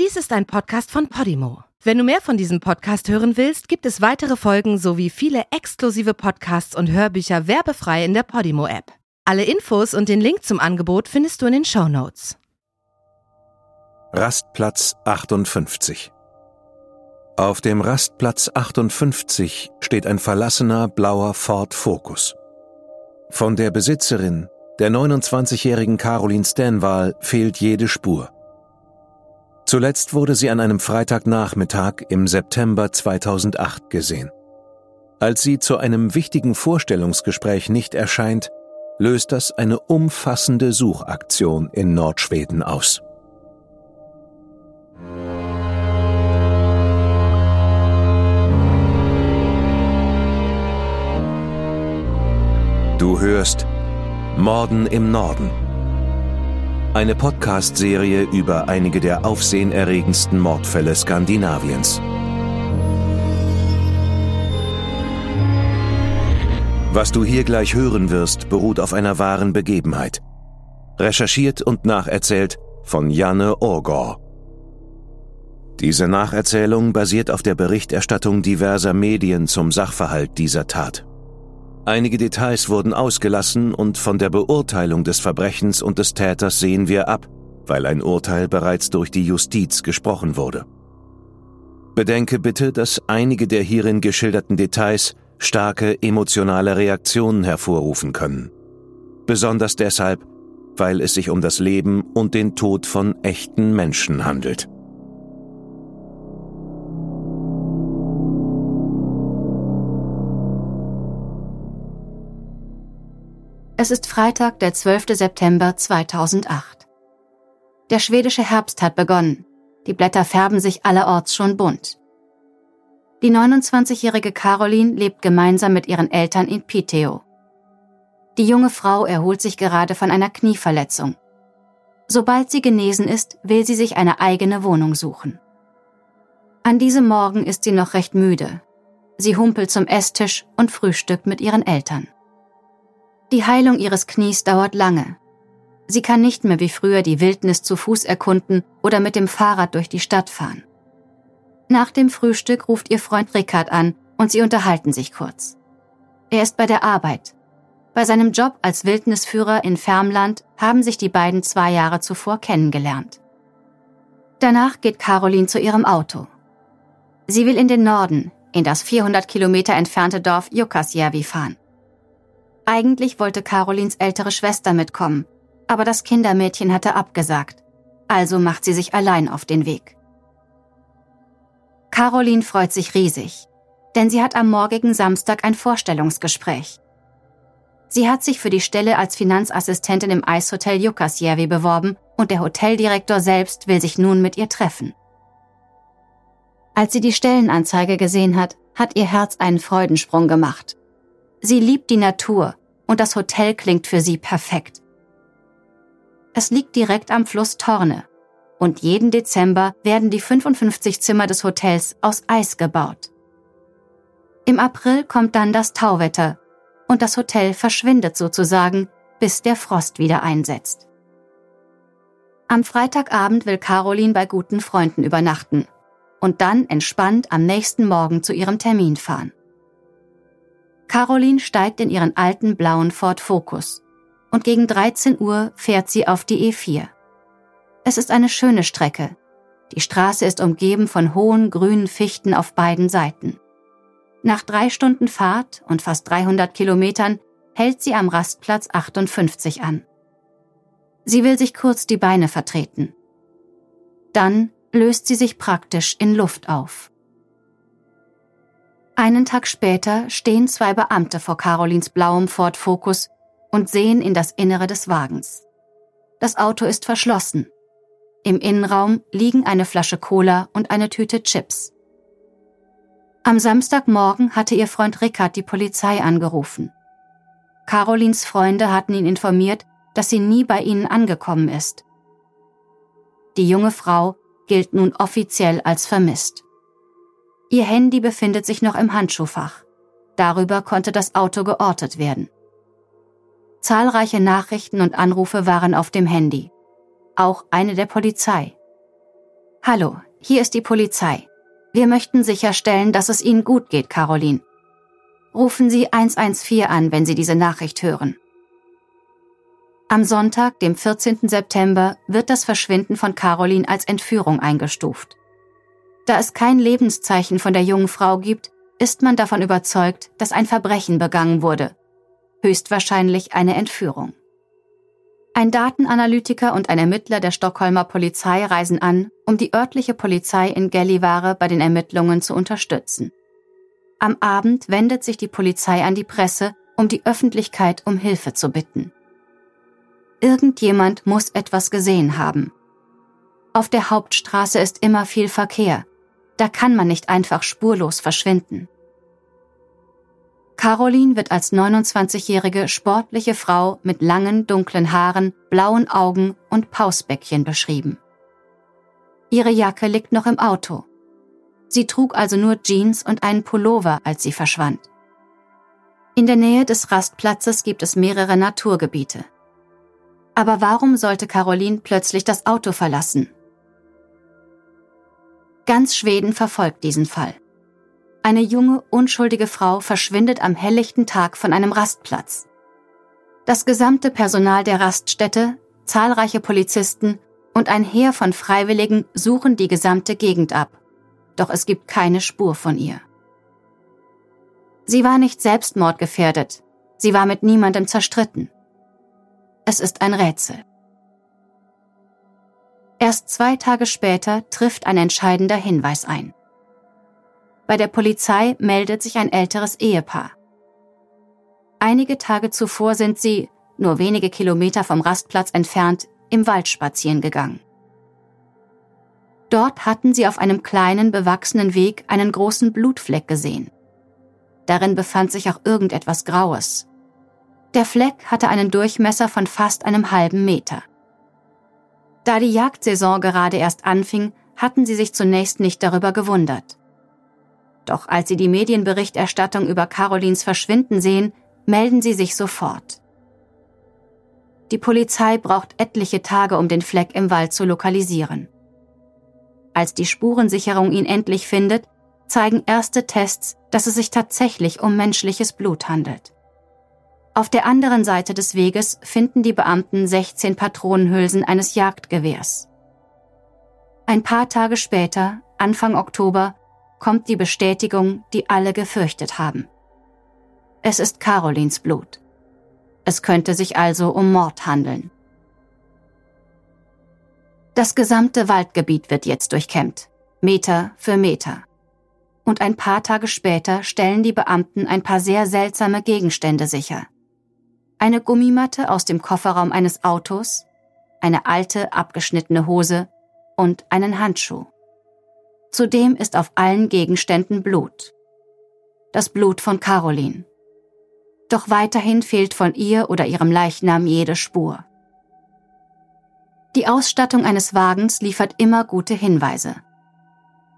Dies ist ein Podcast von Podimo. Wenn du mehr von diesem Podcast hören willst, gibt es weitere Folgen sowie viele exklusive Podcasts und Hörbücher werbefrei in der Podimo-App. Alle Infos und den Link zum Angebot findest du in den Show Notes. Rastplatz 58 Auf dem Rastplatz 58 steht ein verlassener blauer Ford Focus. Von der Besitzerin, der 29-jährigen Caroline Stanwal, fehlt jede Spur. Zuletzt wurde sie an einem Freitagnachmittag im September 2008 gesehen. Als sie zu einem wichtigen Vorstellungsgespräch nicht erscheint, löst das eine umfassende Suchaktion in Nordschweden aus. Du hörst Morden im Norden eine Podcast-Serie über einige der aufsehenerregendsten Mordfälle Skandinaviens. Was du hier gleich hören wirst, beruht auf einer wahren Begebenheit. Recherchiert und nacherzählt von Janne Orgor. Diese Nacherzählung basiert auf der Berichterstattung diverser Medien zum Sachverhalt dieser Tat. Einige Details wurden ausgelassen und von der Beurteilung des Verbrechens und des Täters sehen wir ab, weil ein Urteil bereits durch die Justiz gesprochen wurde. Bedenke bitte, dass einige der hierin geschilderten Details starke emotionale Reaktionen hervorrufen können. Besonders deshalb, weil es sich um das Leben und den Tod von echten Menschen handelt. Es ist Freitag, der 12. September 2008. Der schwedische Herbst hat begonnen. Die Blätter färben sich allerorts schon bunt. Die 29-jährige Caroline lebt gemeinsam mit ihren Eltern in Piteå. Die junge Frau erholt sich gerade von einer Knieverletzung. Sobald sie genesen ist, will sie sich eine eigene Wohnung suchen. An diesem Morgen ist sie noch recht müde. Sie humpelt zum Esstisch und frühstückt mit ihren Eltern. Die Heilung ihres Knies dauert lange. Sie kann nicht mehr wie früher die Wildnis zu Fuß erkunden oder mit dem Fahrrad durch die Stadt fahren. Nach dem Frühstück ruft ihr Freund Rickard an und sie unterhalten sich kurz. Er ist bei der Arbeit. Bei seinem Job als Wildnisführer in Färmland haben sich die beiden zwei Jahre zuvor kennengelernt. Danach geht Caroline zu ihrem Auto. Sie will in den Norden, in das 400 Kilometer entfernte Dorf Jukkasjärvi fahren. Eigentlich wollte Carolins ältere Schwester mitkommen, aber das Kindermädchen hatte abgesagt. Also macht sie sich allein auf den Weg. Caroline freut sich riesig, denn sie hat am morgigen Samstag ein Vorstellungsgespräch. Sie hat sich für die Stelle als Finanzassistentin im Eishotel Jukkasjärvi beworben und der Hoteldirektor selbst will sich nun mit ihr treffen. Als sie die Stellenanzeige gesehen hat, hat ihr Herz einen Freudensprung gemacht. Sie liebt die Natur und das Hotel klingt für sie perfekt. Es liegt direkt am Fluss Torne und jeden Dezember werden die 55 Zimmer des Hotels aus Eis gebaut. Im April kommt dann das Tauwetter und das Hotel verschwindet sozusagen, bis der Frost wieder einsetzt. Am Freitagabend will Caroline bei guten Freunden übernachten und dann entspannt am nächsten Morgen zu ihrem Termin fahren. Caroline steigt in ihren alten blauen Ford Focus und gegen 13 Uhr fährt sie auf die E4. Es ist eine schöne Strecke. Die Straße ist umgeben von hohen grünen Fichten auf beiden Seiten. Nach drei Stunden Fahrt und fast 300 Kilometern hält sie am Rastplatz 58 an. Sie will sich kurz die Beine vertreten. Dann löst sie sich praktisch in Luft auf. Einen Tag später stehen zwei Beamte vor Carolins blauem Ford Focus und sehen in das Innere des Wagens. Das Auto ist verschlossen. Im Innenraum liegen eine Flasche Cola und eine Tüte Chips. Am Samstagmorgen hatte ihr Freund Rickard die Polizei angerufen. Carolins Freunde hatten ihn informiert, dass sie nie bei ihnen angekommen ist. Die junge Frau gilt nun offiziell als vermisst. Ihr Handy befindet sich noch im Handschuhfach. Darüber konnte das Auto geortet werden. Zahlreiche Nachrichten und Anrufe waren auf dem Handy. Auch eine der Polizei. Hallo, hier ist die Polizei. Wir möchten sicherstellen, dass es Ihnen gut geht, Caroline. Rufen Sie 114 an, wenn Sie diese Nachricht hören. Am Sonntag, dem 14. September, wird das Verschwinden von Caroline als Entführung eingestuft. Da es kein Lebenszeichen von der jungen Frau gibt, ist man davon überzeugt, dass ein Verbrechen begangen wurde. Höchstwahrscheinlich eine Entführung. Ein Datenanalytiker und ein Ermittler der Stockholmer Polizei reisen an, um die örtliche Polizei in Gällivare bei den Ermittlungen zu unterstützen. Am Abend wendet sich die Polizei an die Presse, um die Öffentlichkeit um Hilfe zu bitten. Irgendjemand muss etwas gesehen haben. Auf der Hauptstraße ist immer viel Verkehr. Da kann man nicht einfach spurlos verschwinden. Caroline wird als 29-jährige sportliche Frau mit langen, dunklen Haaren, blauen Augen und Pausbäckchen beschrieben. Ihre Jacke liegt noch im Auto. Sie trug also nur Jeans und einen Pullover, als sie verschwand. In der Nähe des Rastplatzes gibt es mehrere Naturgebiete. Aber warum sollte Caroline plötzlich das Auto verlassen? Ganz Schweden verfolgt diesen Fall. Eine junge, unschuldige Frau verschwindet am helllichten Tag von einem Rastplatz. Das gesamte Personal der Raststätte, zahlreiche Polizisten und ein Heer von Freiwilligen suchen die gesamte Gegend ab. Doch es gibt keine Spur von ihr. Sie war nicht selbstmordgefährdet. Sie war mit niemandem zerstritten. Es ist ein Rätsel. Erst zwei Tage später trifft ein entscheidender Hinweis ein. Bei der Polizei meldet sich ein älteres Ehepaar. Einige Tage zuvor sind sie, nur wenige Kilometer vom Rastplatz entfernt, im Wald spazieren gegangen. Dort hatten sie auf einem kleinen, bewachsenen Weg einen großen Blutfleck gesehen. Darin befand sich auch irgendetwas Graues. Der Fleck hatte einen Durchmesser von fast einem halben Meter. Da die Jagdsaison gerade erst anfing, hatten sie sich zunächst nicht darüber gewundert. Doch als sie die Medienberichterstattung über Carolins Verschwinden sehen, melden sie sich sofort. Die Polizei braucht etliche Tage, um den Fleck im Wald zu lokalisieren. Als die Spurensicherung ihn endlich findet, zeigen erste Tests, dass es sich tatsächlich um menschliches Blut handelt. Auf der anderen Seite des Weges finden die Beamten 16 Patronenhülsen eines Jagdgewehrs. Ein paar Tage später, Anfang Oktober, kommt die Bestätigung, die alle gefürchtet haben. Es ist Carolins Blut. Es könnte sich also um Mord handeln. Das gesamte Waldgebiet wird jetzt durchkämmt, Meter für Meter. Und ein paar Tage später stellen die Beamten ein paar sehr seltsame Gegenstände sicher. Eine Gummimatte aus dem Kofferraum eines Autos, eine alte, abgeschnittene Hose und einen Handschuh. Zudem ist auf allen Gegenständen Blut. Das Blut von Caroline. Doch weiterhin fehlt von ihr oder ihrem Leichnam jede Spur. Die Ausstattung eines Wagens liefert immer gute Hinweise.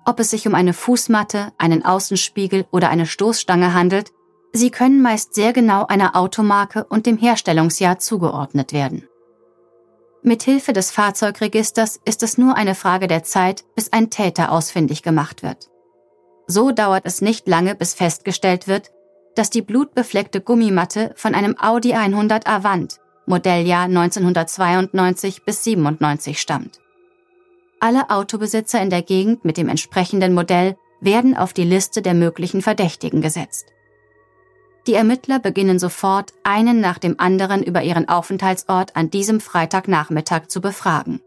Ob es sich um eine Fußmatte, einen Außenspiegel oder eine Stoßstange handelt, sie können meist sehr genau einer Automarke und dem Herstellungsjahr zugeordnet werden. Mithilfe des Fahrzeugregisters ist es nur eine Frage der Zeit, bis ein Täter ausfindig gemacht wird. So dauert es nicht lange, bis festgestellt wird, dass die blutbefleckte Gummimatte von einem Audi 100 Avant, Modelljahr 1992 bis 97 stammt. Alle Autobesitzer in der Gegend mit dem entsprechenden Modell werden auf die Liste der möglichen Verdächtigen gesetzt. Die Ermittler beginnen sofort, einen nach dem anderen über ihren Aufenthaltsort an diesem Freitagnachmittag zu befragen.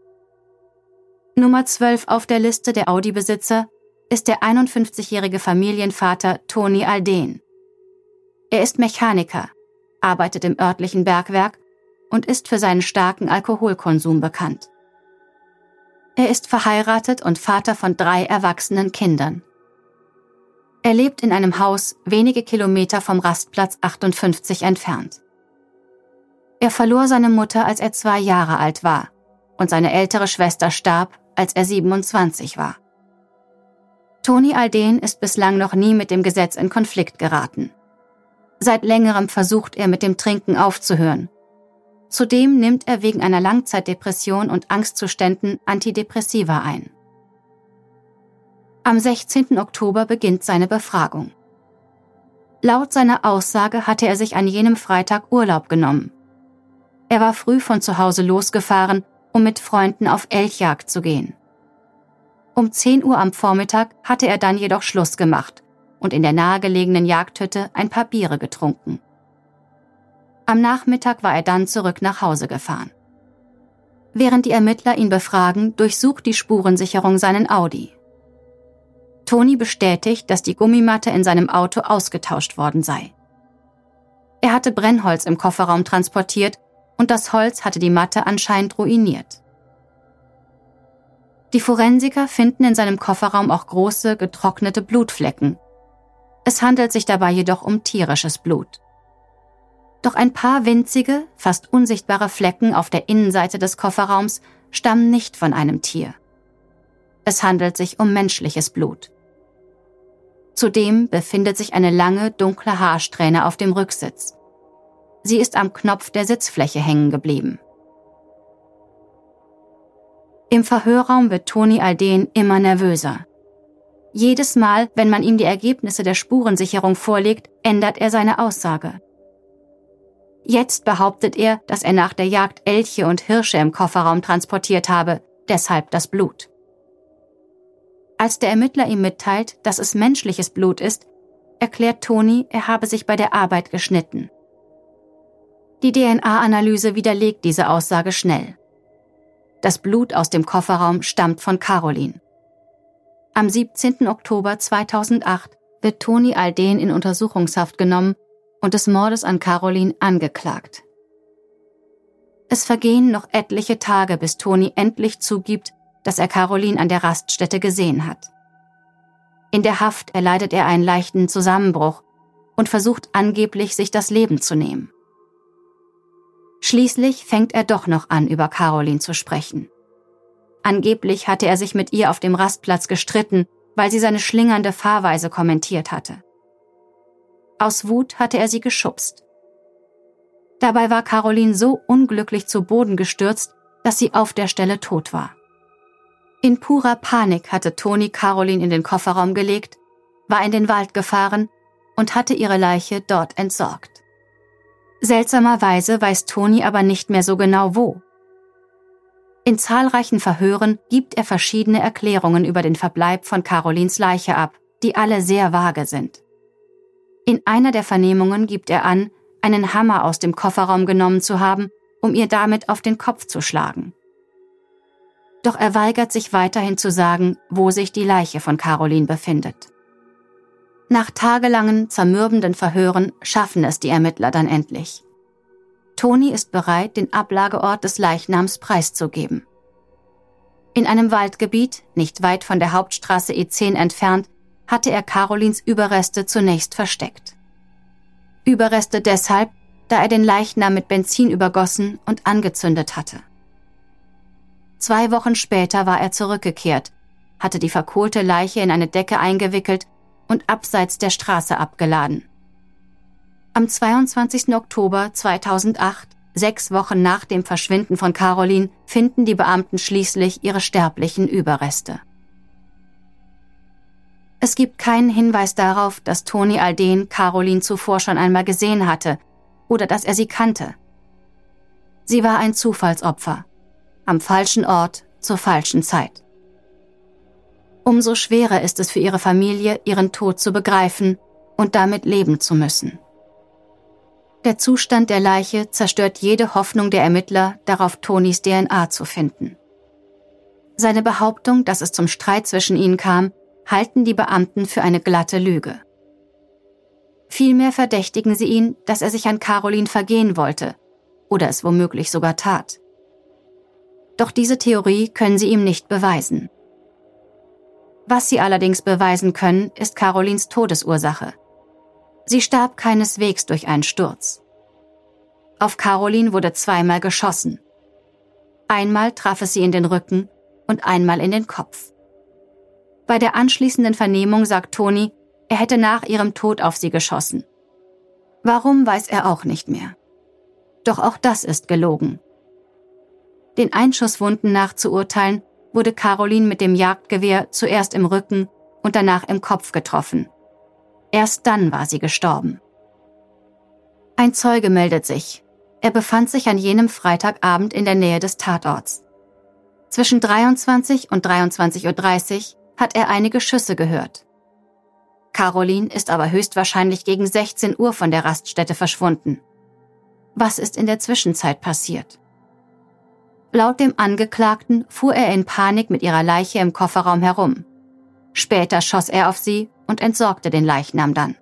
Nummer 12 auf der Liste der Audi-Besitzer ist der 51-jährige Familienvater Toni Alden. Er ist Mechaniker, arbeitet im örtlichen Bergwerk und ist für seinen starken Alkoholkonsum bekannt. Er ist verheiratet und Vater von drei erwachsenen Kindern. Er lebt in einem Haus wenige Kilometer vom Rastplatz 58 entfernt. Er verlor seine Mutter, als er zwei Jahre alt war, und seine ältere Schwester starb, als er 27 war. Toni Alden ist bislang noch nie mit dem Gesetz in Konflikt geraten. Seit längerem versucht er mit dem Trinken aufzuhören. Zudem nimmt er wegen einer Langzeitdepression und Angstzuständen Antidepressiva ein. Am 16. Oktober beginnt seine Befragung. Laut seiner Aussage hatte er sich an jenem Freitag Urlaub genommen. Er war früh von zu Hause losgefahren, um mit Freunden auf Elchjagd zu gehen. Um 10 Uhr am Vormittag hatte er dann jedoch Schluss gemacht und in der nahegelegenen Jagdhütte ein paar Biere getrunken. Am Nachmittag war er dann zurück nach Hause gefahren. Während die Ermittler ihn befragen, durchsucht die Spurensicherung seinen Audi. Toni bestätigt, dass die Gummimatte in seinem Auto ausgetauscht worden sei. Er hatte Brennholz im Kofferraum transportiert und das Holz hatte die Matte anscheinend ruiniert. Die Forensiker finden in seinem Kofferraum auch große, getrocknete Blutflecken. Es handelt sich dabei jedoch um tierisches Blut. Doch ein paar winzige, fast unsichtbare Flecken auf der Innenseite des Kofferraums stammen nicht von einem Tier. Es handelt sich um menschliches Blut. Zudem befindet sich eine lange, dunkle Haarsträhne auf dem Rücksitz. Sie ist am Knopf der Sitzfläche hängen geblieben. Im Verhörraum wird Toni Alden immer nervöser. Jedes Mal, wenn man ihm die Ergebnisse der Spurensicherung vorlegt, ändert er seine Aussage. Jetzt behauptet er, dass er nach der Jagd Elche und Hirsche im Kofferraum transportiert habe, deshalb das Blut. Als der Ermittler ihm mitteilt, dass es menschliches Blut ist, erklärt Toni, er habe sich bei der Arbeit geschnitten. Die DNA-Analyse widerlegt diese Aussage schnell. Das Blut aus dem Kofferraum stammt von Caroline. Am 17. Oktober 2008 wird Toni Alden in Untersuchungshaft genommen und des Mordes an Caroline angeklagt. Es vergehen noch etliche Tage, bis Toni endlich zugibt, dass er Caroline an der Raststätte gesehen hat. In der Haft erleidet er einen leichten Zusammenbruch und versucht angeblich, sich das Leben zu nehmen. Schließlich fängt er doch noch an, über Caroline zu sprechen. Angeblich hatte er sich mit ihr auf dem Rastplatz gestritten, weil sie seine schlingernde Fahrweise kommentiert hatte. Aus Wut hatte er sie geschubst. Dabei war Caroline so unglücklich zu Boden gestürzt, dass sie auf der Stelle tot war. In purer Panik hatte Toni Caroline in den Kofferraum gelegt, war in den Wald gefahren und hatte ihre Leiche dort entsorgt. Seltsamerweise weiß Toni aber nicht mehr so genau wo. In zahlreichen Verhören gibt er verschiedene Erklärungen über den Verbleib von Carolins Leiche ab, die alle sehr vage sind. In einer der Vernehmungen gibt er an, einen Hammer aus dem Kofferraum genommen zu haben, um ihr damit auf den Kopf zu schlagen doch er weigert sich weiterhin zu sagen, wo sich die Leiche von Caroline befindet. Nach tagelangen, zermürbenden Verhören schaffen es die Ermittler dann endlich. Toni ist bereit, den Ablageort des Leichnams preiszugeben. In einem Waldgebiet, nicht weit von der Hauptstraße E10 entfernt, hatte er Carolins Überreste zunächst versteckt. Überreste deshalb, da er den Leichnam mit Benzin übergossen und angezündet hatte. Zwei Wochen später war er zurückgekehrt, hatte die verkohlte Leiche in eine Decke eingewickelt und abseits der Straße abgeladen. Am 22. Oktober 2008, sechs Wochen nach dem Verschwinden von Caroline, finden die Beamten schließlich ihre sterblichen Überreste. Es gibt keinen Hinweis darauf, dass Toni Alden Caroline zuvor schon einmal gesehen hatte oder dass er sie kannte. Sie war ein Zufallsopfer am falschen Ort zur falschen Zeit. Umso schwerer ist es für ihre Familie, ihren Tod zu begreifen und damit leben zu müssen. Der Zustand der Leiche zerstört jede Hoffnung der Ermittler, darauf Tonis DNA zu finden. Seine Behauptung, dass es zum Streit zwischen ihnen kam, halten die Beamten für eine glatte Lüge. Vielmehr verdächtigen sie ihn, dass er sich an Caroline vergehen wollte oder es womöglich sogar tat. Doch diese Theorie können sie ihm nicht beweisen. Was sie allerdings beweisen können, ist Carolins Todesursache. Sie starb keineswegs durch einen Sturz. Auf Caroline wurde zweimal geschossen. Einmal traf es sie in den Rücken und einmal in den Kopf. Bei der anschließenden Vernehmung sagt Toni, er hätte nach ihrem Tod auf sie geschossen. Warum weiß er auch nicht mehr. Doch auch das ist gelogen. Den Einschusswunden nachzuurteilen, wurde Caroline mit dem Jagdgewehr zuerst im Rücken und danach im Kopf getroffen. Erst dann war sie gestorben. Ein Zeuge meldet sich. Er befand sich an jenem Freitagabend in der Nähe des Tatorts. Zwischen 23 und 23.30 Uhr hat er einige Schüsse gehört. Caroline ist aber höchstwahrscheinlich gegen 16 Uhr von der Raststätte verschwunden. Was ist in der Zwischenzeit passiert? Laut dem Angeklagten fuhr er in Panik mit ihrer Leiche im Kofferraum herum. Später schoss er auf sie und entsorgte den Leichnam dann.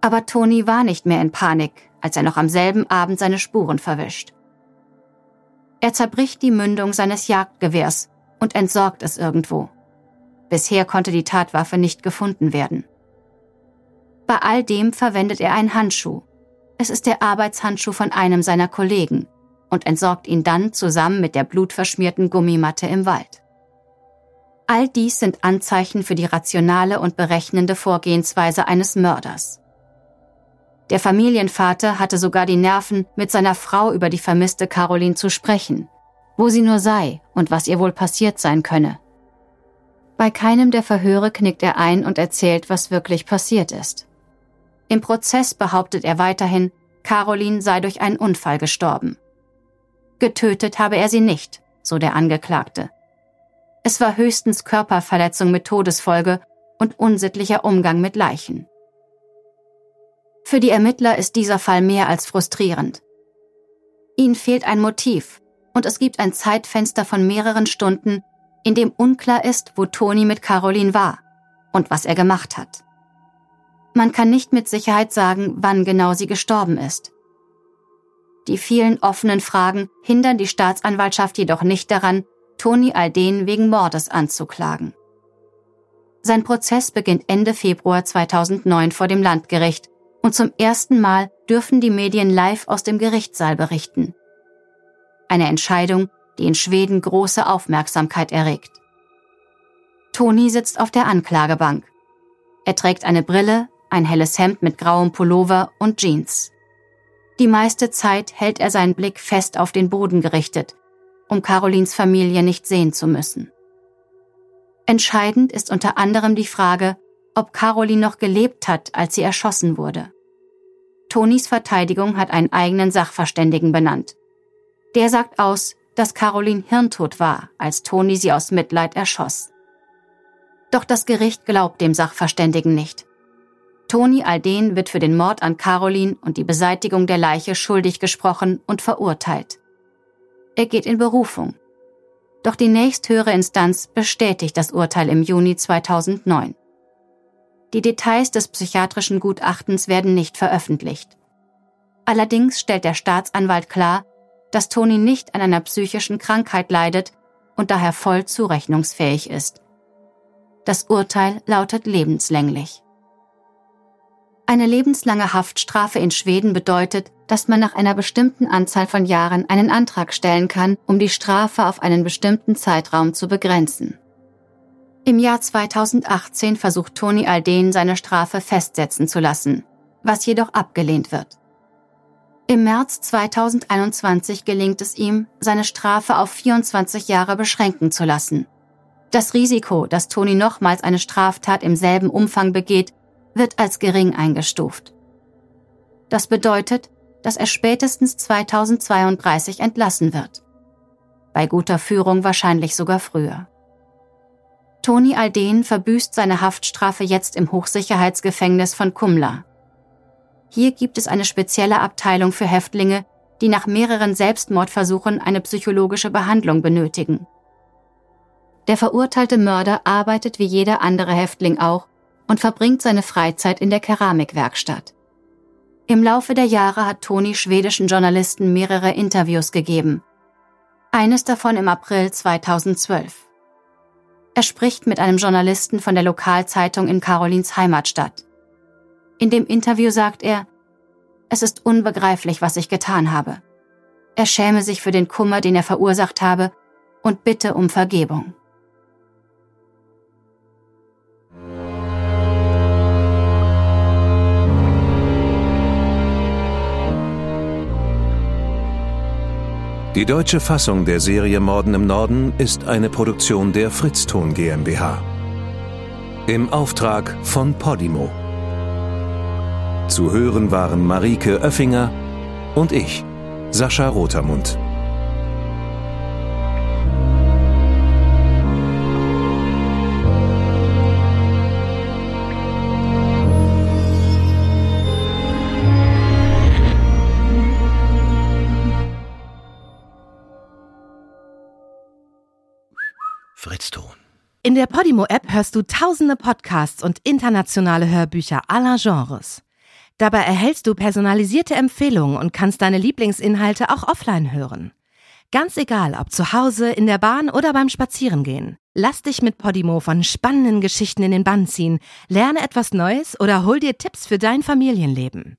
Aber Toni war nicht mehr in Panik, als er noch am selben Abend seine Spuren verwischt. Er zerbricht die Mündung seines Jagdgewehrs und entsorgt es irgendwo. Bisher konnte die Tatwaffe nicht gefunden werden. Bei all dem verwendet er einen Handschuh. Es ist der Arbeitshandschuh von einem seiner Kollegen und entsorgt ihn dann zusammen mit der blutverschmierten Gummimatte im Wald. All dies sind Anzeichen für die rationale und berechnende Vorgehensweise eines Mörders. Der Familienvater hatte sogar die Nerven, mit seiner Frau über die vermisste Caroline zu sprechen, wo sie nur sei und was ihr wohl passiert sein könne. Bei keinem der Verhöre knickt er ein und erzählt, was wirklich passiert ist. Im Prozess behauptet er weiterhin, Caroline sei durch einen Unfall gestorben. Getötet habe er sie nicht, so der Angeklagte. Es war höchstens Körperverletzung mit Todesfolge und unsittlicher Umgang mit Leichen. Für die Ermittler ist dieser Fall mehr als frustrierend. Ihnen fehlt ein Motiv und es gibt ein Zeitfenster von mehreren Stunden, in dem unklar ist, wo Toni mit Caroline war und was er gemacht hat. Man kann nicht mit Sicherheit sagen, wann genau sie gestorben ist. Die vielen offenen Fragen hindern die Staatsanwaltschaft jedoch nicht daran, Toni Alden wegen Mordes anzuklagen. Sein Prozess beginnt Ende Februar 2009 vor dem Landgericht und zum ersten Mal dürfen die Medien live aus dem Gerichtssaal berichten. Eine Entscheidung, die in Schweden große Aufmerksamkeit erregt. Toni sitzt auf der Anklagebank. Er trägt eine Brille, ein helles Hemd mit grauem Pullover und Jeans. Die meiste Zeit hält er seinen Blick fest auf den Boden gerichtet, um Carolins Familie nicht sehen zu müssen. Entscheidend ist unter anderem die Frage, ob Caroline noch gelebt hat, als sie erschossen wurde. Tonis Verteidigung hat einen eigenen Sachverständigen benannt. Der sagt aus, dass Caroline hirntot war, als Toni sie aus Mitleid erschoss. Doch das Gericht glaubt dem Sachverständigen nicht. Toni Alden wird für den Mord an Caroline und die Beseitigung der Leiche schuldig gesprochen und verurteilt. Er geht in Berufung. Doch die nächsthöhere Instanz bestätigt das Urteil im Juni 2009. Die Details des psychiatrischen Gutachtens werden nicht veröffentlicht. Allerdings stellt der Staatsanwalt klar, dass Toni nicht an einer psychischen Krankheit leidet und daher voll zurechnungsfähig ist. Das Urteil lautet lebenslänglich. Eine lebenslange Haftstrafe in Schweden bedeutet, dass man nach einer bestimmten Anzahl von Jahren einen Antrag stellen kann, um die Strafe auf einen bestimmten Zeitraum zu begrenzen. Im Jahr 2018 versucht Toni Alden seine Strafe festsetzen zu lassen, was jedoch abgelehnt wird. Im März 2021 gelingt es ihm, seine Strafe auf 24 Jahre beschränken zu lassen. Das Risiko, dass Toni nochmals eine Straftat im selben Umfang begeht, wird als gering eingestuft. Das bedeutet, dass er spätestens 2032 entlassen wird. Bei guter Führung wahrscheinlich sogar früher. Toni Alden verbüßt seine Haftstrafe jetzt im Hochsicherheitsgefängnis von Kumla. Hier gibt es eine spezielle Abteilung für Häftlinge, die nach mehreren Selbstmordversuchen eine psychologische Behandlung benötigen. Der verurteilte Mörder arbeitet wie jeder andere Häftling auch und verbringt seine Freizeit in der Keramikwerkstatt. Im Laufe der Jahre hat Toni schwedischen Journalisten mehrere Interviews gegeben. Eines davon im April 2012. Er spricht mit einem Journalisten von der Lokalzeitung in Carolins Heimatstadt. In dem Interview sagt er, es ist unbegreiflich, was ich getan habe. Er schäme sich für den Kummer, den er verursacht habe, und bitte um Vergebung. Die deutsche Fassung der Serie Morden im Norden ist eine Produktion der Fritzton GmbH. Im Auftrag von Podimo. Zu hören waren Marike Oeffinger und ich, Sascha Rotermund. Der Podimo-App hörst du tausende Podcasts und internationale Hörbücher aller Genres. Dabei erhältst du personalisierte Empfehlungen und kannst deine Lieblingsinhalte auch offline hören. Ganz egal, ob zu Hause, in der Bahn oder beim Spazierengehen. Lass dich mit Podimo von spannenden Geschichten in den Bann ziehen, lerne etwas Neues oder hol dir Tipps für dein Familienleben.